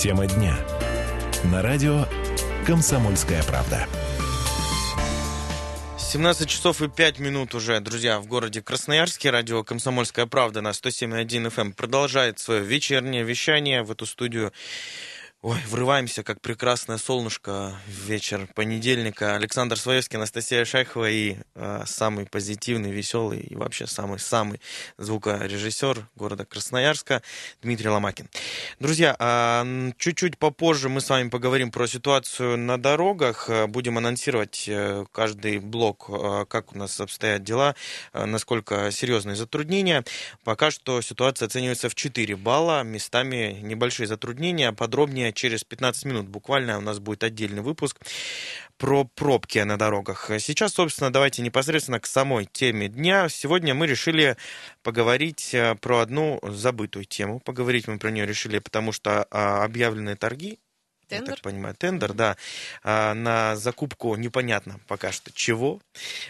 Тема дня. На радио «Комсомольская правда». 17 часов и 5 минут уже, друзья, в городе Красноярске. Радио «Комсомольская правда» на 107.1 FM эм продолжает свое вечернее вещание в эту студию. Ой, врываемся, как прекрасное солнышко в вечер понедельника. Александр Своевский, Анастасия Шайхова и э, самый позитивный, веселый и вообще самый-самый звукорежиссер города Красноярска Дмитрий Ломакин. Друзья, э, чуть-чуть попозже мы с вами поговорим про ситуацию на дорогах. Будем анонсировать э, каждый блок, э, как у нас обстоят дела, э, насколько серьезные затруднения. Пока что ситуация оценивается в 4 балла, местами небольшие затруднения. Подробнее через 15 минут буквально у нас будет отдельный выпуск про пробки на дорогах. Сейчас, собственно, давайте непосредственно к самой теме дня. Сегодня мы решили поговорить э, про одну забытую тему. Поговорить мы про нее решили, потому что а, объявленные торги Тендер? Я так понимаю, тендер, да, а, на закупку непонятно пока что чего.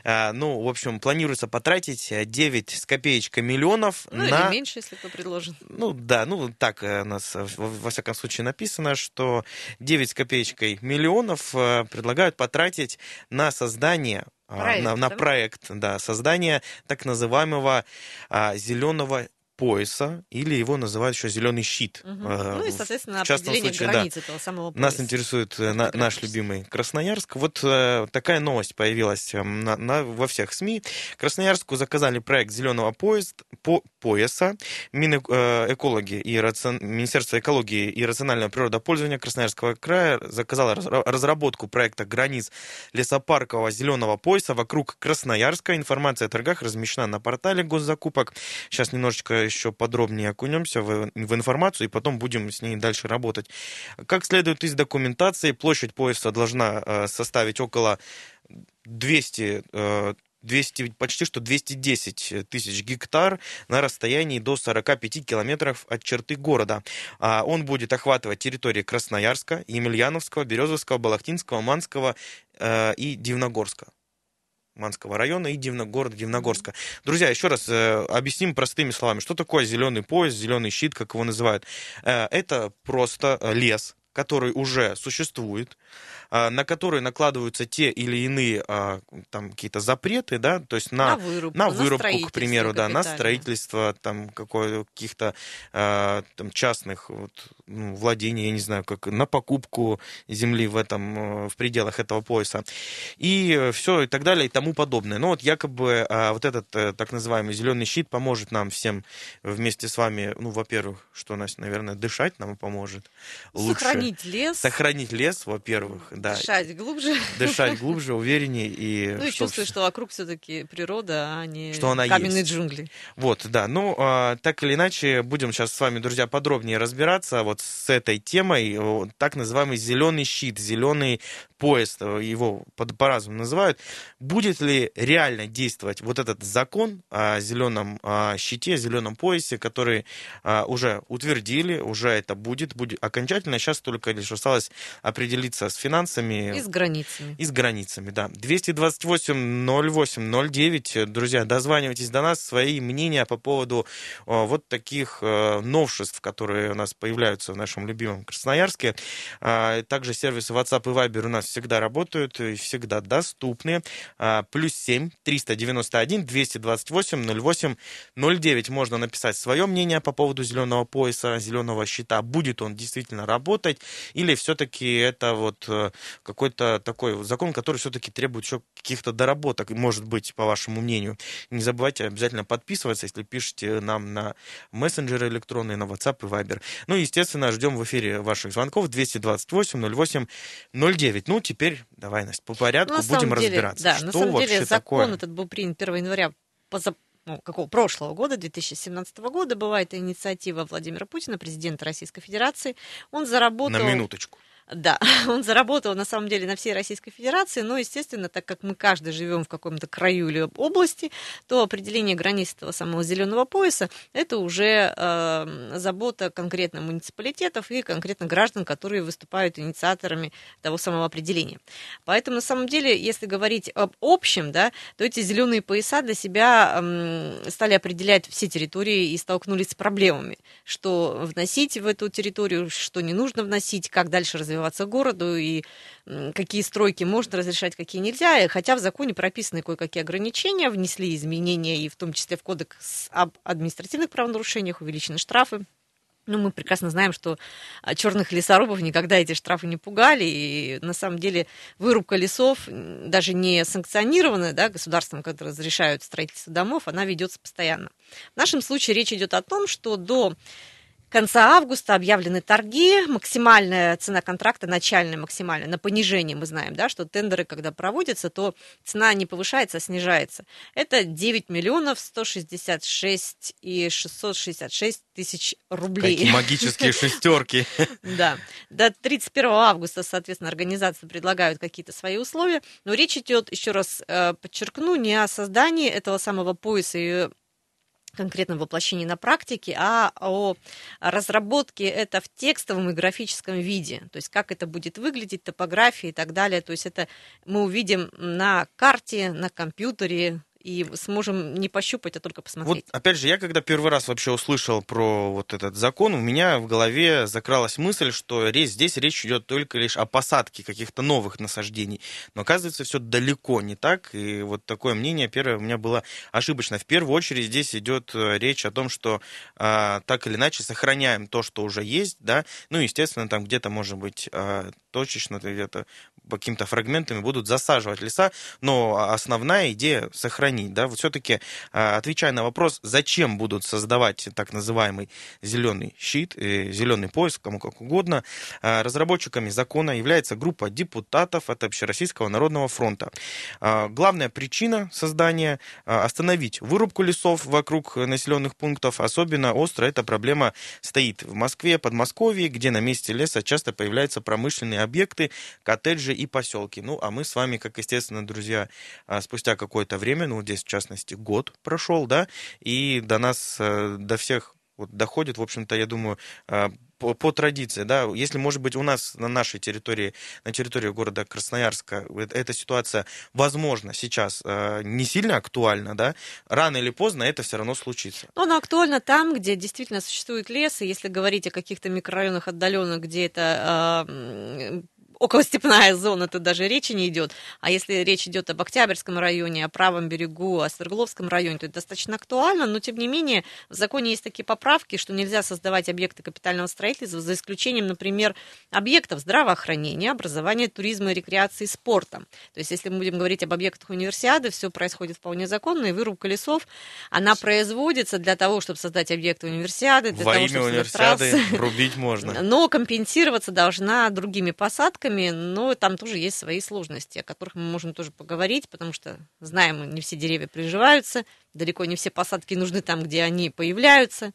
А, ну, в общем, планируется потратить 9 с копеечкой миллионов ну, на... или меньше, если кто предложит. Ну, да, ну, так у нас во всяком случае написано, что 9 с копеечкой миллионов э, предлагают потратить на создание Проект, на, на проект, да, создание так называемого а, зеленого пояса, или его называют еще зеленый щит. Угу. Ну и, соответственно, в частном определение случае, границ да, этого самого пояса. Нас интересует э, на, наш любимый Красноярск. Вот э, такая новость появилась э, на, на, во всех СМИ. Красноярску заказали проект зеленого поезд, по, пояса. Минэкологи и рацион, Министерство экологии и рационального природопользования Красноярского края заказало разработку проекта границ лесопаркового зеленого пояса вокруг Красноярска. Информация о торгах размещена на портале госзакупок. Сейчас немножечко еще подробнее окунемся в, в информацию и потом будем с ней дальше работать. Как следует из документации, площадь пояса должна э, составить около 200 200, почти что 210 тысяч гектар на расстоянии до 45 километров от черты города. А он будет охватывать территории Красноярска, Емельяновского, Березовского, Балахтинского, Манского э, и Дивногорска. Манского района и Дивно, города Дивногорска. Друзья, еще раз э, объясним простыми словами, что такое зеленый пояс, зеленый щит, как его называют. Э, это просто лес, который уже существует, на которые накладываются те или иные а, там какие-то запреты, да, то есть на, на вырубку, на вырубку на к примеру, да, на строительство там каких-то а, там частных вот, ну, владений, я не знаю, как на покупку земли в этом в пределах этого пояса и все и так далее и тому подобное. Но вот якобы вот этот э, так называемый зеленый щит поможет нам всем вместе с вами, ну, во-первых, что нас, наверное, дышать нам поможет лучше. Сохранить лес. Сохранить лес, во-первых, да. Дышать глубже. Дышать глубже, увереннее. И ну и чувствую, что вокруг все-таки природа, а не что она каменные есть. джунгли. Вот, да. Ну, а, так или иначе, будем сейчас с вами, друзья, подробнее разбираться вот с этой темой. Так называемый зеленый щит, зеленый поезд, его по-разному называют. Будет ли реально действовать вот этот закон о зеленом щите, зеленом поясе, который а, уже утвердили, уже это будет, будет окончательно. Сейчас только лишь осталось определиться с финансами. И с границами. И с границами, да. 228-08-09. Друзья, дозванивайтесь до нас, свои мнения по поводу вот таких э, новшеств, которые у нас появляются в нашем любимом Красноярске. А, также сервисы WhatsApp и Viber у нас всегда работают и всегда доступны. А, плюс 7 391 228 08 09. Можно написать свое мнение по поводу зеленого пояса, зеленого щита. Будет он действительно работать или все-таки это вот э, какой-то такой закон, который все-таки требует еще каких-то доработок, может быть, по вашему мнению. Не забывайте обязательно подписываться, если пишете нам на мессенджеры электронные, на WhatsApp и Viber. Ну и, естественно, ждем в эфире ваших звонков 228 08 09. Ну, теперь давай, Настя, по порядку ну, будем деле, разбираться. Да, что на самом вообще деле закон такое? этот был принят 1 января поза ну, какого прошлого года, 2017 года, была эта инициатива Владимира Путина, президента Российской Федерации. Он заработал... На минуточку. Да, он заработал на самом деле на всей Российской Федерации, но, естественно, так как мы каждый живем в каком-то краю или области, то определение границ этого самого зеленого пояса это уже э, забота конкретно муниципалитетов и конкретно граждан, которые выступают инициаторами того самого определения. Поэтому, на самом деле, если говорить об общем, да, то эти зеленые пояса для себя э, стали определять все территории и столкнулись с проблемами, что вносить в эту территорию, что не нужно вносить, как дальше развиваться развиваться городу и какие стройки можно разрешать, какие нельзя. Хотя в законе прописаны кое-какие ограничения, внесли изменения и в том числе в кодекс об административных правонарушениях, увеличены штрафы. Ну, мы прекрасно знаем, что а, черных лесорубов никогда эти штрафы не пугали, и на самом деле вырубка лесов, даже не санкционированная да, государством, которое разрешают строительство домов, она ведется постоянно. В нашем случае речь идет о том, что до конца августа объявлены торги. Максимальная цена контракта, начальная максимальная, на понижение мы знаем, да, что тендеры, когда проводятся, то цена не повышается, а снижается. Это 9 миллионов 166 и 666 тысяч рублей. Какие магические шестерки. Да. До 31 августа, соответственно, организации предлагают какие-то свои условия. Но речь идет, еще раз э, подчеркну, не о создании этого самого пояса и конкретном воплощении на практике, а о разработке это в текстовом и графическом виде. То есть как это будет выглядеть, топографии и так далее. То есть это мы увидим на карте, на компьютере, и сможем не пощупать, а только посмотреть. Вот, опять же, я когда первый раз вообще услышал про вот этот закон, у меня в голове закралась мысль, что речь, здесь речь идет только лишь о посадке каких-то новых насаждений. Но оказывается, все далеко не так, и вот такое мнение первое у меня было ошибочно. В первую очередь здесь идет э, речь о том, что а, так или иначе сохраняем то, что уже есть, да, ну, естественно, там где-то, может быть, а, точечно где-то какими-то фрагментами будут засаживать леса, но основная идея сохранить. Да? Вот все-таки, а, отвечая на вопрос, зачем будут создавать так называемый зеленый щит, э, зеленый пояс, кому как угодно, а, разработчиками закона является группа депутатов от Общероссийского народного фронта. А, главная причина создания – остановить вырубку лесов вокруг населенных пунктов. Особенно остро эта проблема стоит в Москве, Подмосковье, где на месте леса часто появляются промышленные объекты, коттеджи и поселки. Ну, а мы с вами, как естественно, друзья, а, спустя какое-то время, ну, здесь, в частности, год прошел, да, и до нас, э, до всех вот доходит, в общем-то, я думаю, а, по, по традиции, да, если, может быть, у нас на нашей территории, на территории города Красноярска эта ситуация, возможно, сейчас э, не сильно актуальна, да, рано или поздно это все равно случится. Но она актуальна там, где действительно существует лес, и если говорить о каких-то микрорайонах отдаленных, где это э, околостепная зона, тут даже речи не идет. А если речь идет об Октябрьском районе, о правом берегу, о Свердловском районе, то это достаточно актуально, но тем не менее в законе есть такие поправки, что нельзя создавать объекты капитального строительства за исключением, например, объектов здравоохранения, образования, туризма, рекреации, спорта. То есть если мы будем говорить об объектах универсиады, все происходит вполне законно, и вырубка лесов, она производится для того, чтобы создать объекты универсиады. Для Во того, имя чтобы универсиады рубить можно. Но компенсироваться должна другими посадками, парками, но там тоже есть свои сложности, о которых мы можем тоже поговорить, потому что знаем, не все деревья приживаются, далеко не все посадки нужны там, где они появляются.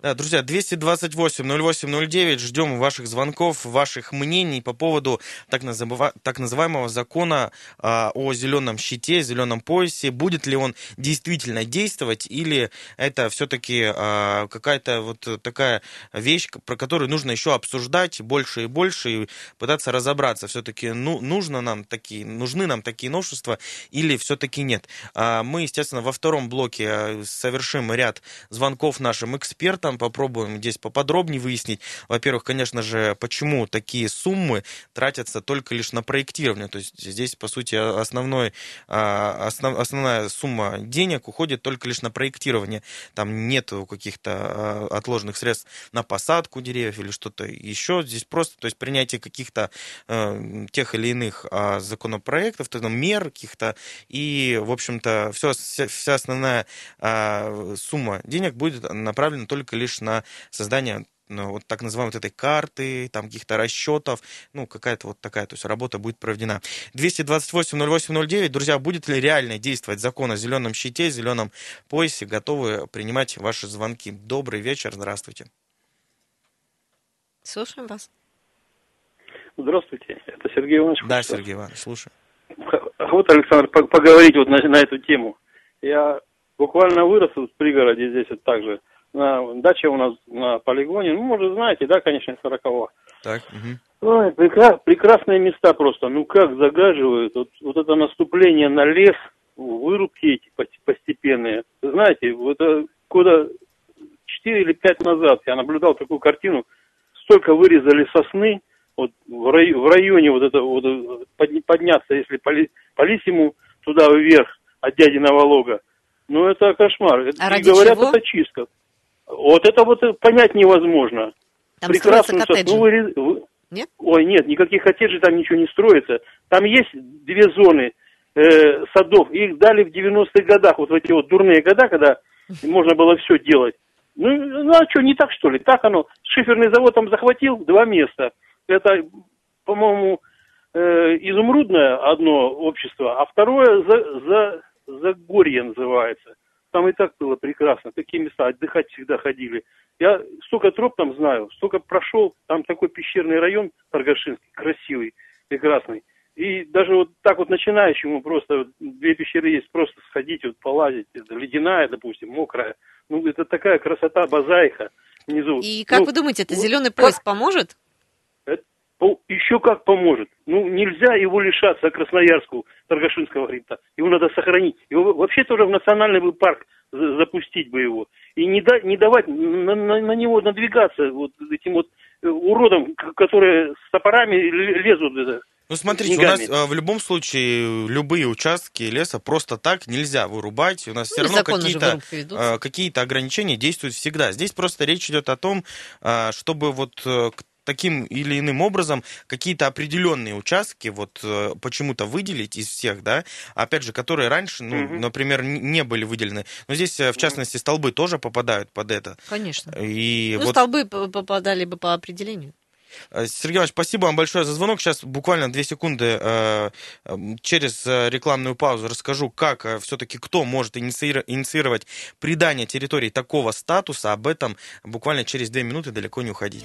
Да, друзья, 228-08-09, ждем ваших звонков, ваших мнений по поводу так, называ... так называемого закона а, о зеленом щите, зеленом поясе. Будет ли он действительно действовать, или это все-таки а, какая-то вот такая вещь, про которую нужно еще обсуждать больше и больше, и пытаться разобраться, все-таки ну, нужно нам такие, нужны нам такие новшества, или все-таки нет. А, мы, естественно, во втором блоке а, совершим ряд звонков нашим экспертам, экспертом, попробуем здесь поподробнее выяснить. Во-первых, конечно же, почему такие суммы тратятся только лишь на проектирование. То есть здесь, по сути, основной, а, основ, основная сумма денег уходит только лишь на проектирование. Там нет каких-то а, отложенных средств на посадку деревьев или что-то еще. Здесь просто то есть принятие каких-то э, тех или иных э, законопроектов, то, мер каких-то, и, в общем-то, все, вся, основная сумма денег будет направлена только только лишь на создание ну, вот так называемой вот этой карты, там каких-то расчетов, ну, какая-то вот такая, то есть работа будет проведена. 228-08-09, друзья, будет ли реально действовать закон о зеленом щите, зеленом поясе, готовы принимать ваши звонки. Добрый вечер, здравствуйте. Слушаем вас. Здравствуйте, это Сергей Иванович. Да, Сергей Иванович, слушаю. Вот, Александр, поговорить вот на, на эту тему. Я буквально вырос в пригороде здесь вот так же. На, дача у нас на полигоне, ну, может, знаете, да, конечно, 40 -го. Так, угу. Ой, прекра- прекрасные места просто. Ну как загаживают. Вот, вот это наступление на лес, вырубки эти постепенные. Знаете, вот это года 4 или 5 назад я наблюдал такую картину. Столько вырезали сосны, вот в, рай, в районе вот это вот подняться, если по, по Лисиму туда вверх от дядиного лога. Ну это кошмар. А И говорят, чего? это чистка. Вот это вот понять невозможно. Там коттеджи. вырез- вы- Нет? Ой, нет, никаких коттеджей там ничего не строится. Там есть две зоны э, садов. Их дали в 90-х годах, вот в эти вот дурные года, когда можно было все делать. Ну, ну а что, не так что ли? Так оно. Шиферный завод там захватил два места. Это, по-моему, э, изумрудное одно общество, а второе за, за, Загорье называется. Там и так было прекрасно. Такие места отдыхать всегда ходили. Я столько троп там знаю, столько прошел. Там такой пещерный район Торгашинский, красивый, прекрасный. И даже вот так вот начинающему просто вот две пещеры есть, просто сходить, вот полазить. Это ледяная, допустим, мокрая. Ну, это такая красота, базаика внизу. И как Ну, вы думаете, это зеленый пояс поможет? по- еще как поможет. Ну, нельзя его лишаться Красноярску, Торгашинского хребта. Его надо сохранить. Его вообще тоже в национальный бы парк за- запустить бы его. И не, да- не давать на, на- на него надвигаться вот этим вот э, уродам, которые с топорами лезут. это. Ну, смотрите, у нас деньгами. э, в любом случае любые участки леса просто так нельзя вырубать. У нас все Ну, равно незаконно же какие-то э, какие-то ограничения действуют всегда. Здесь просто речь идет о том, э, чтобы вот э, к таким или иным образом какие-то определенные участки вот э, почему-то выделить из всех, да, опять же, которые раньше, ну, Мгм. например, не были выделены. Но здесь, э, в частности, столбы тоже попадают под это. Конечно. И Ну, вот столбы попадали бы по определению. Э, Сергей Иванович, спасибо вам большое за звонок. Сейчас буквально две секунды э, э, через э, рекламную паузу расскажу, как все-таки кто может инициировать придание территории такого статуса. Об этом буквально через две минуты далеко не уходить.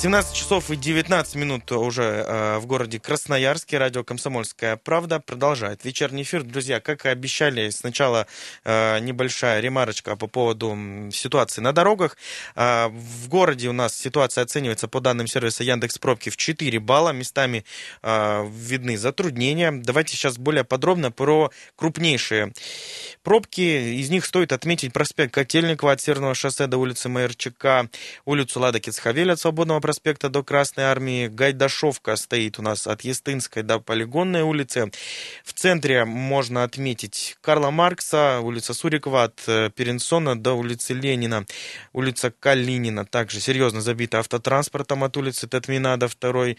17 часов и 19 минут уже э, в городе Красноярске. Радио «Комсомольская правда» продолжает вечерний эфир. Друзья, как и обещали, сначала э, небольшая ремарочка по поводу ситуации на дорогах. Э, в городе у нас ситуация оценивается по данным сервиса Яндекс Пробки в 4 балла. Местами э, видны затруднения. Давайте сейчас более подробно про крупнейшие пробки. Из них стоит отметить проспект Котельникова от Северного шоссе до улицы МРЧК, улицу Лада Кицхавеля от Свободного проспекта до Красной Армии, Гайдашовка стоит у нас от Естинской до Полигонной улицы. В центре можно отметить Карла Маркса, улица Сурикова от э, Перенсона до улицы Ленина, улица Калинина также серьезно забита автотранспортом от улицы Татмина до второй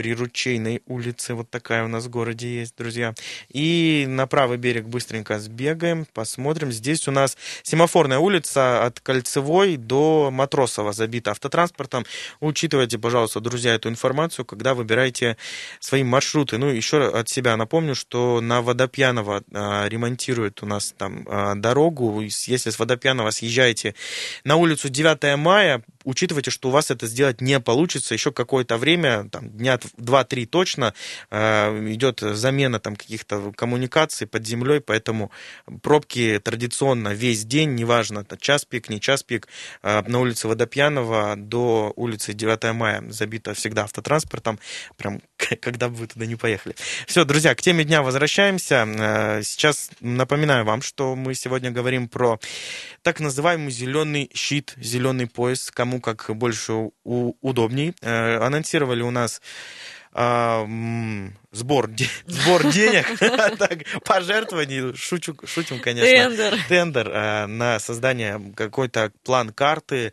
Приручейной улицы. Вот такая у нас в городе есть, друзья. И на правый берег быстренько сбегаем, посмотрим. Здесь у нас семафорная улица от Кольцевой до Матросова забита автотранспортом. Учитывайте, пожалуйста, друзья, эту информацию, когда выбираете свои маршруты. Ну, еще от себя напомню, что на Водопьянова а, ремонтируют у нас там а, дорогу. Если с Водопьянова съезжаете на улицу 9 мая, учитывайте, что у вас это сделать не получится. Еще какое-то время, там, дня 2-3 точно, э, идет замена там каких-то коммуникаций под землей, поэтому пробки традиционно весь день, неважно, это час пик, не час пик, э, на улице Водопьянова до улицы 9 мая забито всегда автотранспортом, прям когда бы вы туда не поехали. Все, друзья, к теме дня возвращаемся. Э, Сейчас напоминаю вам, что мы сегодня говорим про так называемый зеленый щит, зеленый пояс, кому как больше удобней. Э, Анонсировали у нас а, сбор, де- сбор денег, так, пожертвований, шучу, шутим, конечно. Тендер. Тендер э, на создание какой-то план карты,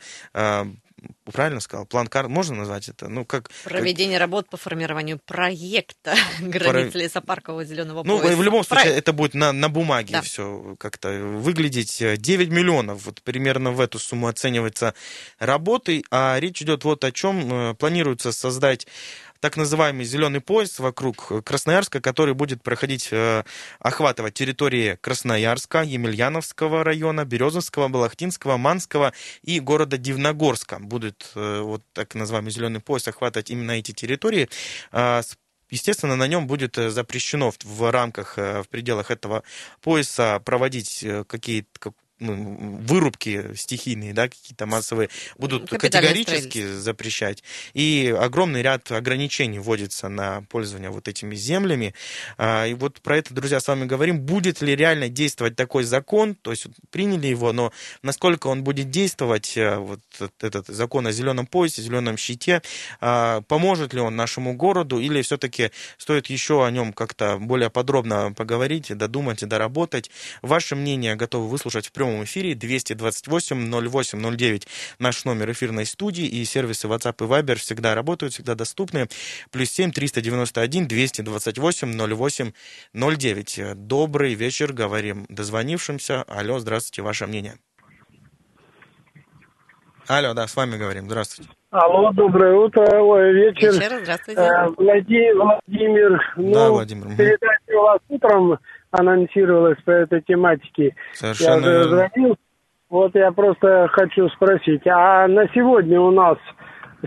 правильно сказал? План карт, можно назвать это? Ну, как... Проведение как... работ по формированию проекта границ Про... лесопаркового зеленого ну, пояса. Ну, в любом случае, Про... это будет на, на бумаге да. все как-то выглядеть. 9 миллионов, вот примерно в эту сумму оценивается работы, а речь идет вот о чем. Планируется создать так называемый зеленый пояс вокруг Красноярска, который будет проходить, э, охватывать территории Красноярска, Емельяновского района, Березовского, Балахтинского, Манского и города Дивногорска. Будет э, вот так называемый зеленый пояс охватывать именно эти территории. Э, естественно, на нем будет запрещено в рамках, в пределах этого пояса проводить какие-то вырубки стихийные, да, какие-то массовые, будут категорически запрещать. И огромный ряд ограничений вводится на пользование вот этими землями. А, и вот про это, друзья, с вами говорим. Будет ли реально действовать такой закон? То есть приняли его, но насколько он будет действовать, э, вот этот закон о зеленом поясе, зеленом щите, а, поможет ли он нашему городу, или все-таки стоит еще о нем как-то более подробно поговорить, додумать и доработать? Ваше мнение готовы выслушать в прямом прямом эфире 228-08-09. Наш номер эфирной студии и сервисы WhatsApp и Viber всегда работают, всегда доступны. Плюс 7 391 228 08 09. Добрый вечер, говорим дозвонившимся. Алло, здравствуйте, ваше мнение. Алло, да, с вами говорим. Здравствуйте. Алло, доброе утро, ой, вечер. Вечер, здравствуйте. Э, Владимир, ну, да, Владимир. передача у вас утром анонсировалось по этой тематике. Совершенно я уже звонил. Вот я просто хочу спросить, а на сегодня у нас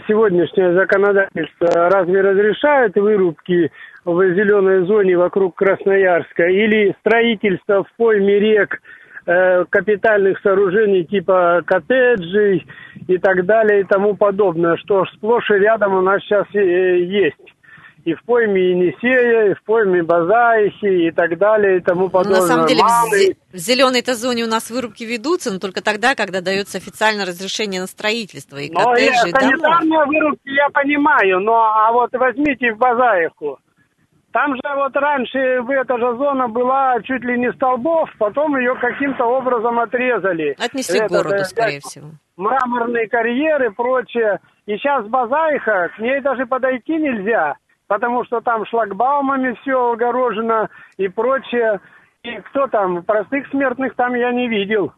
сегодняшнее законодательство разве разрешает вырубки в зеленой зоне вокруг Красноярска или строительство в пойме рек э, капитальных сооружений типа коттеджей и так далее и тому подобное, что сплошь и рядом у нас сейчас э, есть и в пойме Енисея, и в пойме Базаихи, и так далее, и тому подобное. Ну, на самом деле Маны. в зеленой-то зоне у нас вырубки ведутся, но только тогда, когда дается официальное разрешение на строительство. И но я, санитарные вырубки я понимаю, но а вот возьмите в Базаиху. Там же вот раньше эта же зона была чуть ли не столбов, потом ее каким-то образом отрезали. Отнесли Это, к городу, это, скорее всего. Мраморные карьеры, прочее. И сейчас Базайха, к ней даже подойти нельзя потому что там шлагбаумами все огорожено и прочее. И кто там, простых смертных там я не видел.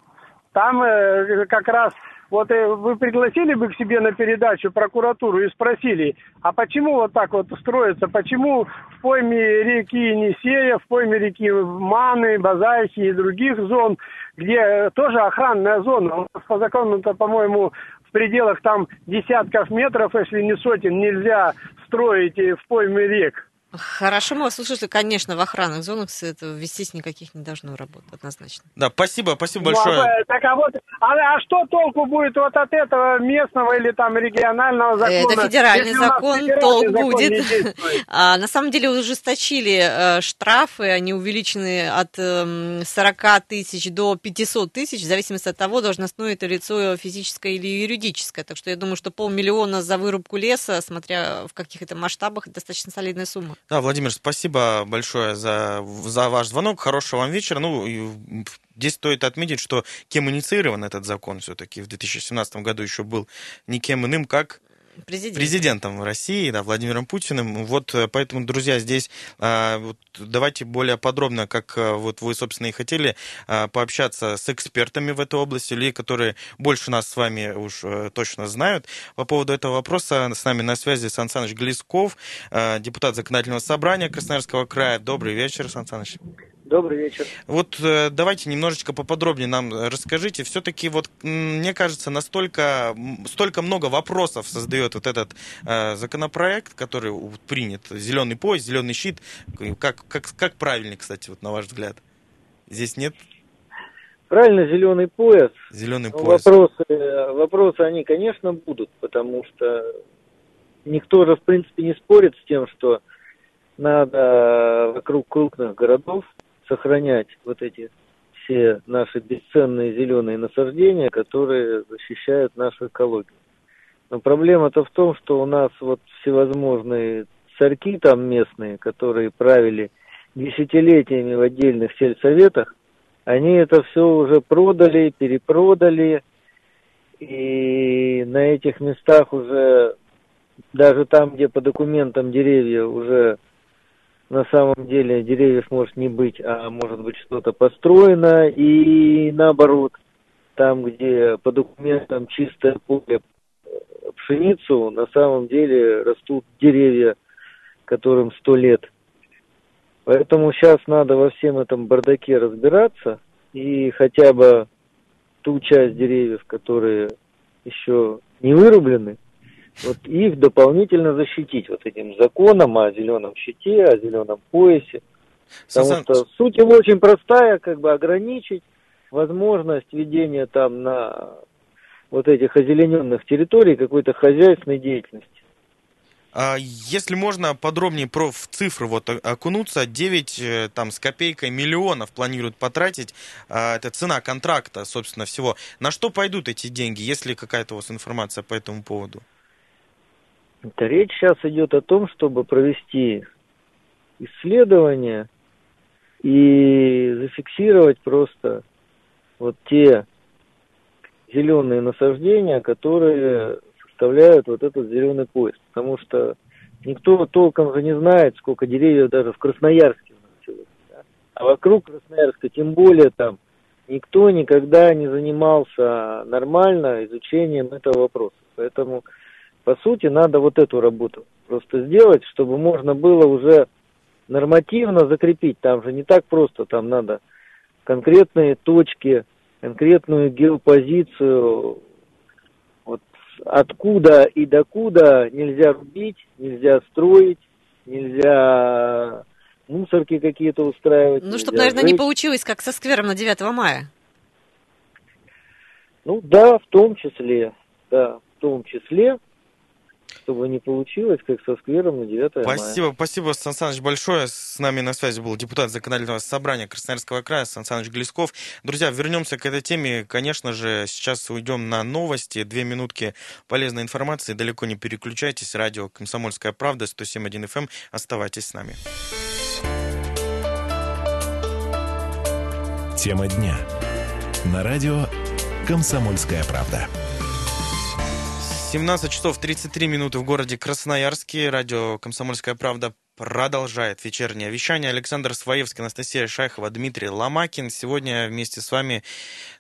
Там э, как раз, вот э, вы пригласили бы к себе на передачу прокуратуру и спросили, а почему вот так вот строится, почему в пойме реки Енисея, в пойме реки Маны, Базайхи и других зон, где тоже охранная зона, по закону-то, по-моему, пределах там десятков метров, если не сотен, нельзя строить в пойме рек. Хорошо, мы вас услышали, конечно, в охранных зонах это вестись никаких не должно работать, однозначно. Да, спасибо, спасибо большое. Ну, а, так, а, вот, а, а что толку будет вот от этого местного или там регионального закона? Это федеральный закон, толк закон будет. а, на самом деле ужесточили э, штрафы, они увеличены от э, 40 тысяч до 500 тысяч, в зависимости от того, должностное это лицо физическое или юридическое. Так что я думаю, что полмиллиона за вырубку леса, смотря в каких это масштабах, достаточно солидная сумма. Да, Владимир, спасибо большое за, за ваш звонок. Хорошего вам вечера. Ну, и здесь стоит отметить, что кем инициирован этот закон все-таки в 2017 году еще был никем иным, как Президент. президентом России, да, Владимиром Путиным. Вот э, поэтому, друзья, здесь а, вот, давайте более подробно, как а, вот вы, собственно, и хотели, а, пообщаться с экспертами в этой области, людей, которые больше нас с вами уж а, точно знают. По поводу этого вопроса с нами на связи Сан Саныч Глесков, депутат Законодательного собрания Красноярского края. Добрый вечер, Сан Саныч. Добрый вечер. Вот э, давайте немножечко поподробнее нам расскажите. Все-таки вот мне кажется, настолько столько много вопросов создает вот этот э, законопроект, который принят. Зеленый пояс, зеленый щит. Как, как, как правильный, кстати, вот на ваш взгляд? Здесь нет Правильно, зеленый пояс. Зеленый пояс. Вопросы, вопросы они, конечно, будут, потому что никто же, в принципе, не спорит с тем, что надо вокруг крупных городов сохранять вот эти все наши бесценные зеленые насаждения, которые защищают нашу экологию. Но проблема-то в том, что у нас вот всевозможные царьки там местные, которые правили десятилетиями в отдельных сельсоветах, они это все уже продали, перепродали, И на этих местах уже, даже там, где по документам деревья уже на самом деле деревьев может не быть, а может быть что-то построено. И наоборот, там, где по документам чистое поле э, пшеницу, на самом деле растут деревья, которым сто лет. Поэтому сейчас надо во всем этом бардаке разбираться и хотя бы ту часть деревьев, которые еще не вырублены, вот их дополнительно защитить вот этим законом о зеленом щите, о зеленом поясе. Потому Сан... что суть его очень простая, как бы ограничить возможность ведения там на вот этих озелененных территорий какой-то хозяйственной деятельности. А если можно подробнее про в цифры вот окунуться, 9 э, там с копейкой миллионов планируют потратить, а, это цена контракта, собственно, всего. На что пойдут эти деньги, есть ли какая-то у вас информация по этому поводу? Это речь сейчас идет о том, чтобы провести исследование и зафиксировать просто вот те зеленые насаждения, которые составляют вот этот зеленый пояс. Потому что никто толком же не знает, сколько деревьев даже в Красноярске. Да? А вокруг Красноярска, тем более там, никто никогда не занимался нормально изучением этого вопроса. Поэтому, по сути, надо вот эту работу просто сделать, чтобы можно было уже нормативно закрепить. Там же не так просто, там надо конкретные точки, конкретную геопозицию, вот откуда и докуда нельзя рубить, нельзя строить, нельзя мусорки какие-то устраивать. Ну, чтобы, наверное, жить. не получилось, как со сквером на 9 мая. Ну, да, в том числе, да, в том числе чтобы не получилось, как со сквером на 9 мая. Спасибо, спасибо, Сан Саныч, большое. С нами на связи был депутат законодательного собрания Красноярского края Сан Саныч Глесков. Друзья, вернемся к этой теме. Конечно же, сейчас уйдем на новости. Две минутки полезной информации. Далеко не переключайтесь. Радио «Комсомольская правда», 107.1 FM. Эм. Оставайтесь с нами. Тема дня. На радио «Комсомольская правда». 17 часов 33 минуты в городе Красноярске. Радио «Комсомольская правда» продолжает вечернее вещание. Александр Своевский, Анастасия Шайхова, Дмитрий Ломакин. Сегодня вместе с вами,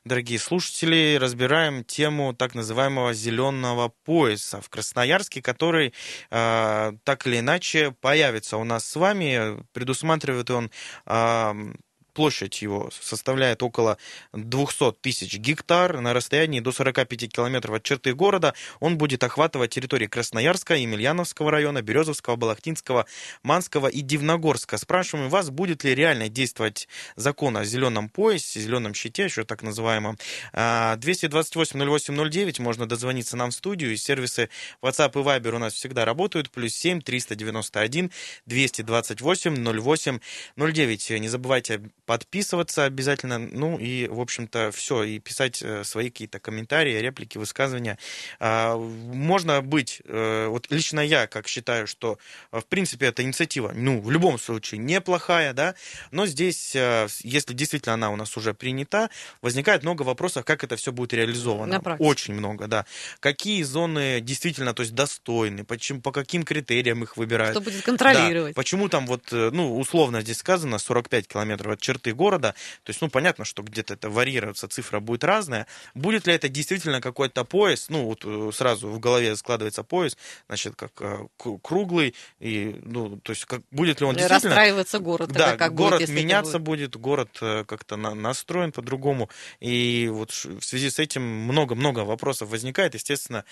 дорогие слушатели, разбираем тему так называемого зеленого пояса в Красноярске, который э, так или иначе появится у нас с вами. Предусматривает он э, Площадь его составляет около 200 тысяч гектар. На расстоянии до 45 километров от черты города он будет охватывать территории Красноярска, Емельяновского района, Березовского, Балахтинского, Манского и Дивногорска. Спрашиваем вас, будет ли реально действовать закон о зеленом поясе, зеленом щите, еще так называемом. 228-08-09 а, можно дозвониться нам в студию. И сервисы WhatsApp и Viber у нас всегда работают. Плюс 7 391 228 08 09. Не забывайте подписываться обязательно, ну и, в общем-то, все, и писать э, свои какие-то комментарии, реплики, высказывания. А, можно быть, э, вот лично я как считаю, что, э, в принципе, эта инициатива, ну, в любом случае, неплохая, да, но здесь, если действительно она у нас уже принята, возникает много вопросов, как это все будет реализовано. Очень много, да. Какие зоны действительно, то есть, достойны, почему, по каким критериям их выбирают. Кто будет контролировать. Да, почему там вот, ну, условно здесь сказано, 45 километров от черты города. То есть, ну, понятно, что где-то это варьируется, цифра будет разная. Будет ли это действительно какой-то пояс? Ну, вот э, сразу в голове складывается пояс, значит, как э, круглый, и, ну, то есть, как, будет ли он действительно... Расстраиваться город. Да, как город будет, меняться будет. будет, город э, как-то на, настроен по-другому. И вот в связи с этим много-много вопросов возникает. Естественно,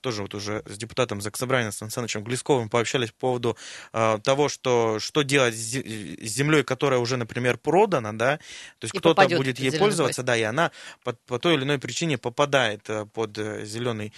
тоже вот уже с депутатом Заксобрания Сан Санычем Глисковым пообщались по поводу того, что, что делать с землей, которая уже, например, продана, да, то есть кто-то будет ей пользоваться, пояс. да, и она по, по той или иной причине попадает э, под э, зеленый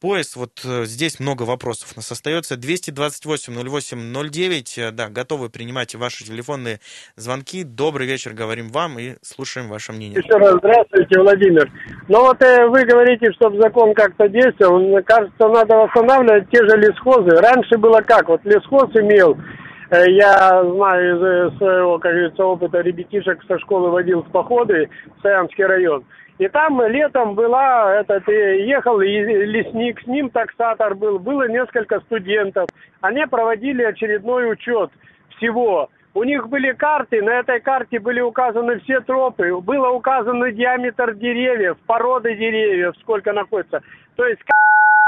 пояс. Вот э, здесь много вопросов у нас остается. 228-08-09. Да, готовы принимать ваши телефонные звонки. Добрый вечер, говорим вам и слушаем ваше мнение. Еще раз здравствуйте, Владимир. Ну вот э, вы говорите, чтобы закон как-то действовал. Мне кажется, надо восстанавливать те же лесхозы. Раньше было как? Вот лесхоз имел я знаю из своего, как говорится, опыта ребятишек со школы водил в походы в Саянский район. И там летом была, этот, э, ехал лесник, с ним таксатор был, было несколько студентов. Они проводили очередной учет всего. У них были карты, на этой карте были указаны все тропы, было указано диаметр деревьев, породы деревьев, сколько находится. То есть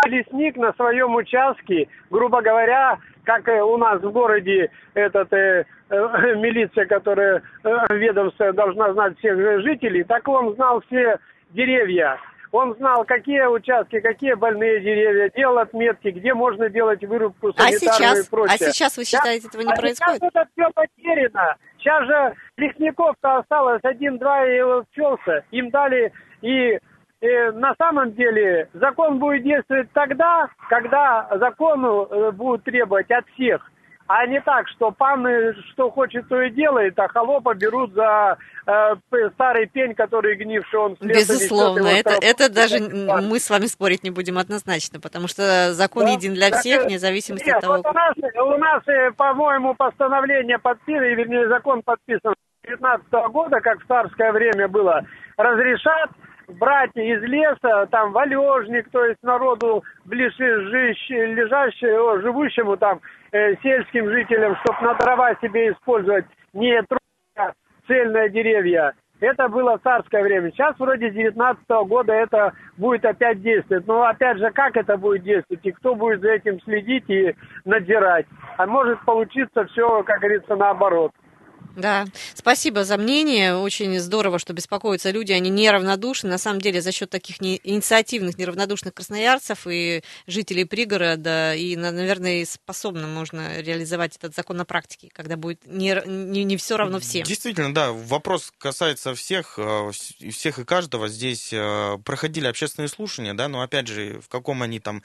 лесник на своем участке, грубо говоря, как у нас в городе этот э, э, милиция, которая э, ведомство должна знать всех жителей, так он знал все деревья. Он знал, какие участки, какие больные деревья, делал отметки, где можно делать вырубку А санитарную сейчас, и прочее. а сейчас вы считаете, этого не а происходит? сейчас это все потеряно. Сейчас же лесников-то осталось один-два и учился. Им дали и э, на самом деле закон будет действовать тогда, когда закону э, будут требовать от всех. А не так, что пан э, что хочет, то и делает, а холопа берут за э, старый пень, который гнивший он с леса несет, Безусловно, его это, это даже м, мы с вами спорить не будем одновозначно, потому что закон Да. един для Так, всех, э, вне зависимости Нет, от того, вот у нас, у нас, э, по-моему, постановление подписано, вернее, закон подписан 19 года, как в царское время было, разрешат брать из леса, там, валежник, то есть народу ближайшему, лежащему, живущему там, э, сельским жителям, чтобы на дрова себе использовать не трубка, цельные деревья. Это было в царское время. Сейчас вроде 19 года это будет опять действовать. Но опять же, как это будет действовать и кто будет за этим следить и надзирать? А может получиться все, как говорится, наоборот. Да, спасибо за мнение. Очень здорово, что беспокоятся люди, они неравнодушны. На самом деле, за счет таких не, инициативных, неравнодушных красноярцев и жителей пригорода, и, на- наверное, способно можно реализовать этот закон на практике, когда будет не, не, не все равно всем. Действительно, да, вопрос касается всех, э, всех и каждого. Здесь э, проходили общественные слушания, да, но опять же, в каком они там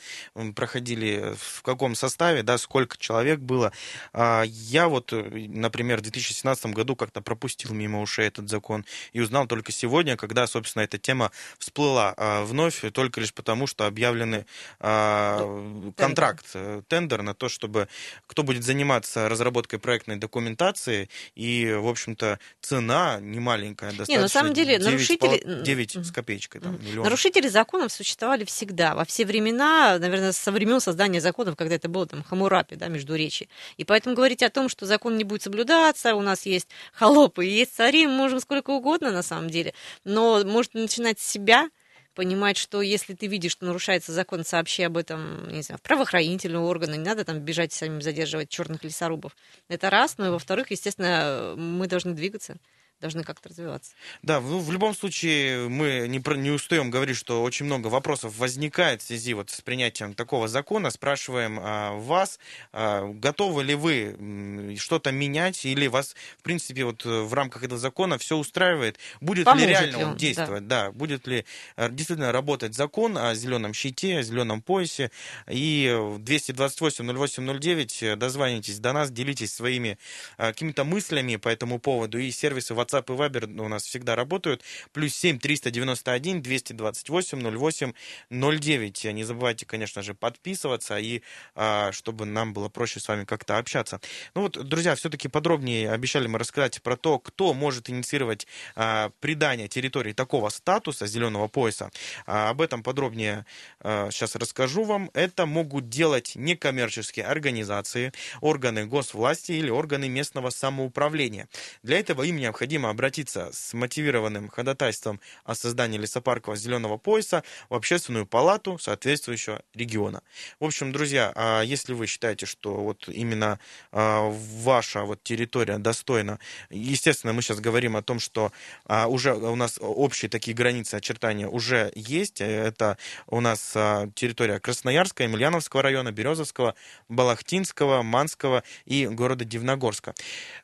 проходили, в каком составе, да, сколько человек было. А, Я вот, э, например, в 2017 году как-то пропустил мимо ушей этот закон и узнал только сегодня, когда, собственно, эта тема всплыла а, вновь, только лишь потому, что объявлены а, контракт, э, тендер на то, чтобы кто будет заниматься разработкой проектной документации, и, в общем-то, цена не маленькая, достаточно. на самом деле, 9 нарушители- 9 Мгм. с копеечкой, там, миллион. Нарушители законов существовали всегда, во все времена, наверное, со времен создания законов, когда это было там Хамурапи, да, междуречие. И поэтому говорить о том, что закон не будет соблюдаться, у нас есть холопы, есть цари, мы можем сколько угодно на самом деле, но может начинать с себя, понимать, что если ты видишь, что нарушается закон, сообщи об этом, не знаю, в правоохранительные органы, не надо там бежать самим задерживать черных лесорубов. Это раз, ну и во-вторых, естественно, мы должны двигаться, должны как-то развиваться. Да, ну, в любом случае мы не, про- не устаем говорить, что очень много вопросов возникает в связи вот с принятием такого закона. Спрашиваем а, вас, а, готовы ли вы что-то менять или вас, в принципе, вот э, в рамках этого закона все устраивает? Будет Поможет ли реально ли он он, действовать? Да. будет ли э, действительно работать закон о зеленом щите, о зеленом поясе? И 228-08-09, э, дозвонитесь до нас, делитесь своими э, какими-то мыслями по этому поводу. И сервисы WhatsApp и Viber у нас всегда работают. Плюс 7 391 228 08 09. Не забывайте, конечно же, подписываться, и а, чтобы нам было проще с вами как-то общаться. Ну вот, друзья, все-таки подробнее обещали мы рассказать про то, кто может инициировать а, придание территории такого статуса зеленого пояса. А, об этом подробнее сейчас расскажу вам. Это могут делать некоммерческие организации, органы госвласти или органы местного самоуправления. Для этого им необходимо обратиться с мотивированным ходатайством о создании лесопаркового зеленого пояса в общественную палату соответствующего региона. В общем, друзья, а если вы считаете, что вот именно а, ваша вот территория достойна, естественно, мы сейчас говорим о том, что а, уже у нас общие такие границы очертания уже есть. Это у нас территория Красноярска, Емельяновского района, Березовского, Балахтинского, Манского и города Дивногорска.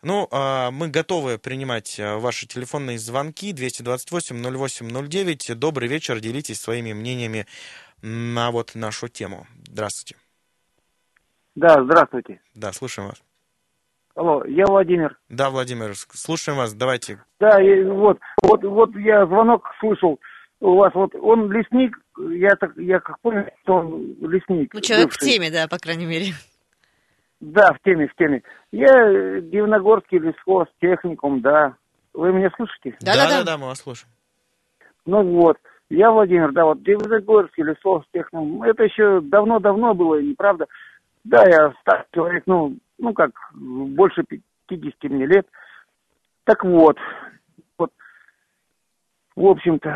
Ну, мы готовы принимать ваши телефонные звонки 228-08-09. Добрый вечер, делитесь своими мнениями на вот нашу тему. Здравствуйте. Да, здравствуйте. Да, слушаем вас. Алло, я Владимир. Да, Владимир, слушаем вас. Давайте. Да, и вот, вот, вот я звонок слышал. У вас вот он лесник, я так, я как понял, что он лесник. Ну, человек в бывший. теме, да, по крайней мере. Да, в теме, в теме. Я э, Дивногорский лесхоз, техникум, да. Вы меня слышите? Да-да-да. да, да, мы вас слушаем. Ну вот. Я, Владимир, да, вот Дивногорский лесов техном, это еще давно-давно было, неправда. Да, я старый человек, ну, ну как, больше 50 мне лет. Так вот, в общем-то...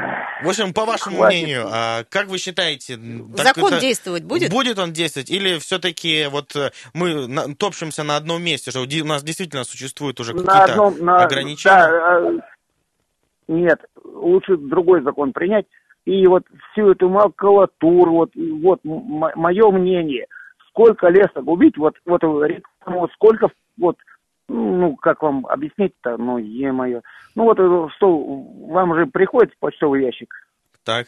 В общем, по вашему хватит. мнению, а как вы считаете... Закон это- действовать будет? Будет он действовать? Или все-таки вот э, мы на- топчемся на одном месте, что у нас действительно существуют уже На какие-то одном, на, ограничения? да, э, нет, лучше другой закон принять. И вот всю эту макулатуру, вот, вот мое мнение, сколько леса губить, вот, вот сколько, вот, ну, как вам объяснить-то, ну, е-мое. Ну, вот, э, что, вам же приходит почтовый ящик, Так.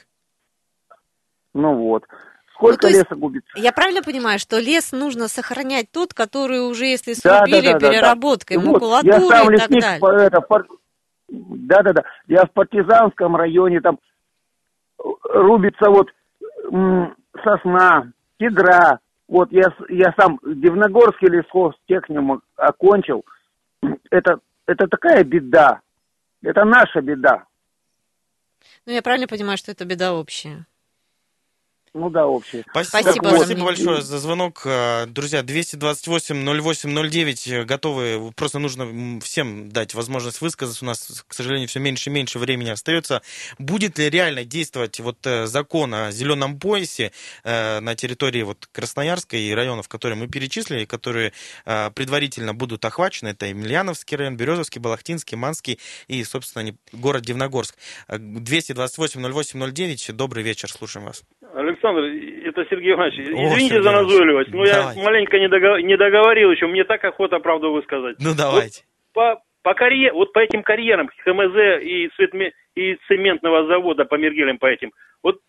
ну, вот. Сколько есть леса губится? Я правильно понимаю, что лес нужно сохранять тот, который уже, если Да, да, срубили да, да, да. переработкой, Вот, я макулатурой сам и так лесник, далее. по- это, в пар- да-да-да, я в партизанском районе, там э, рубится вот м, сосна, кедра, вот я, я сам Дивногорский лесхозтехникум окончил, это, это такая беда, это наша беда, Ну, я правильно понимаю, что это беда общая. Ну да, общее. Спасибо, Спасибо спасибо, большое за звонок. Э, Друзья, 228-08-09 готовы. Просто нужно всем дать возможность высказаться. У нас, к сожалению, все меньше и меньше времени остается. Будет ли реально действовать вот э, закон о зеленом поясе э, на территории вот Красноярска и районов, которые мы перечислили, которые предварительно будут охвачены? Это Емельяновский район, Березовский, Балахтинский, Манский и, собственно, город Дивногорск. Э, 228-08-09. Добрый вечер, слушаем вас. Александр, это Сергей Иванович, О, извините Сергей за назойливость, но Давай. я маленько не, догов- не договорил еще, мне так охота правду высказать. Ну, давайте. По, по карье- вот по этим карьерам ХМЗ и, цветме- и цементного завода по Мергелям по этим, вот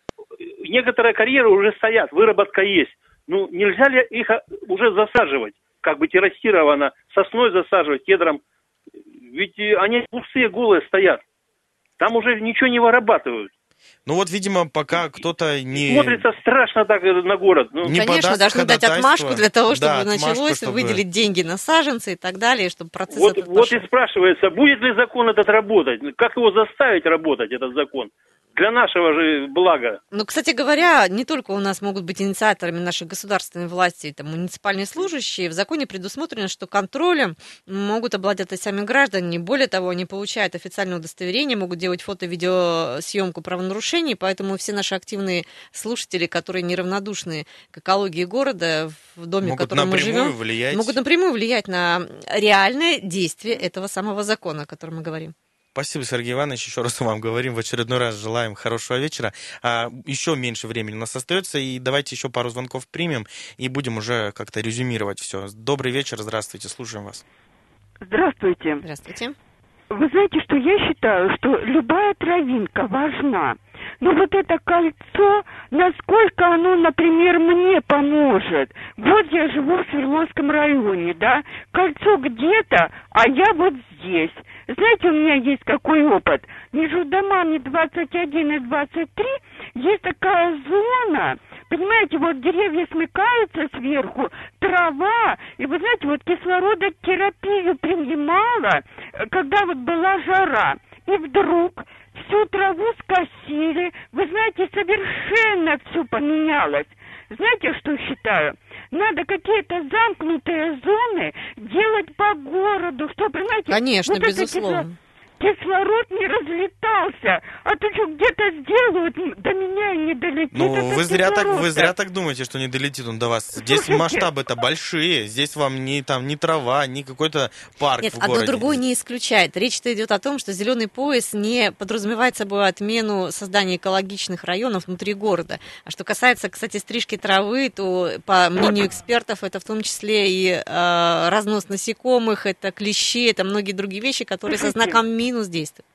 некоторые карьеры уже стоят, выработка есть. Ну, нельзя ли их а, уже засаживать, как бы террасировано, сосной засаживать, кедром? Ведь э, они пустые, голые стоят. Там уже ничего не вырабатывают. Ну вот, видимо, пока кто-то не... Смотрится страшно так на город. Ну, Не Конечно, должны дать отмашку для того, чтобы Да, отмашку, началось, чтобы- выделить деньги на саженцы и так далее, чтобы процесс Вот, этот вот пошел. и спрашивается, будет ли закон этот работать? Как его заставить работать, этот закон? Для нашего же блага. Ну, кстати говоря, не только у нас могут быть инициаторами нашей государственной власти, это муниципальные служащие. В законе предусмотрено, что контролем могут обладать и сами граждане. Более того, они получают официальное удостоверение, могут делать фото-видеосъемку правонарушений, поэтому все наши активные слушатели, которые неравнодушны к экологии города, в доме, в могут котором мы живем, влиять. могут напрямую влиять на реальное действие этого самого закона, о котором мы говорим. Спасибо, Сергей Иванович. Еще раз вам говорим в очередной раз. Желаем хорошего вечера. А, еще меньше времени у нас остается. И давайте еще пару звонков примем и будем уже как-то резюмировать все. Добрый вечер. Здравствуйте. Слушаем вас. Здравствуйте. Здравствуйте. Вы знаете, что я считаю, что любая травинка важна. Но вот это кольцо, насколько оно, например, мне поможет. Вот я живу в Свердловском районе, да, кольцо где-то, а я вот здесь. Знаете, у меня есть какой опыт? Между домами 21 и 23 есть такая зона, понимаете, вот деревья смыкаются сверху, трава, и вы знаете, вот кислородотерапию принимала, э, когда вот была жара. И вдруг всю траву скосили. Вы знаете, совершенно все поменялось. Знаете, что считаю? Надо какие-то замкнутые зоны делать по городу, что, понимаете? Конечно, вот это безусловно. Кислород не разлетался, а то что где-то сделают, до меня и не долетит. Ну, вы зря, так, вы зря так думаете, что не долетит он до вас. Здесь Слушайте. масштабы-то большие. Здесь вам ни, там, ни трава, ни какой-то парк Нет, в одно городе. другое не исключает. Речь-то идет о том, что зеленый пояс не подразумевает собой отмену создания экологичных районов внутри города. А что касается, кстати, стрижки травы, то, по мнению экспертов, это в том числе и э, разнос насекомых, это клещи, это многие другие вещи, которые со знаком минус действуют.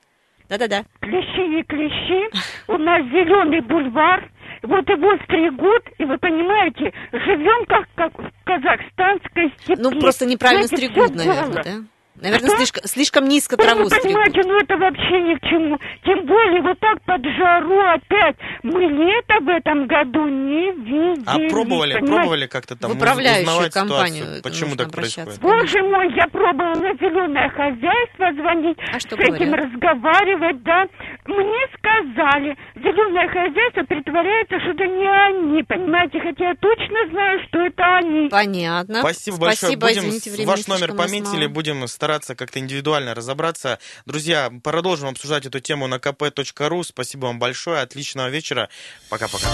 Да-да-да. Клещи не клещи, у нас зеленый бульвар, вот его стригут, и вы понимаете, живем как, как в казахстанской степи. Ну, просто неправильно Знаете, стригут, наверное, да? Наверное, слишком, слишком низко траву вы понимаете, стригут. ну это вообще ни к чему. Тем более вот так под жару опять. Мы лето в этом году не видели. А пробовали, понимаете? пробовали как-то там узнавать компанию ситуацию, почему так происходит? Боже мой, я пробовала на зеленое хозяйство звонить, А что с этим говорят? разговаривать, да. Мне сказали, зеленое хозяйство притворяется, что это не они, понимаете, хотя я точно знаю, что это они. Понятно. Спасибо большое. Будем извините, ваш номер пометили, будем стараться как-то индивидуально разобраться. Друзья, продолжим обсуждать эту тему на kp.ru. Спасибо вам большое. Отличного вечера. Пока-пока.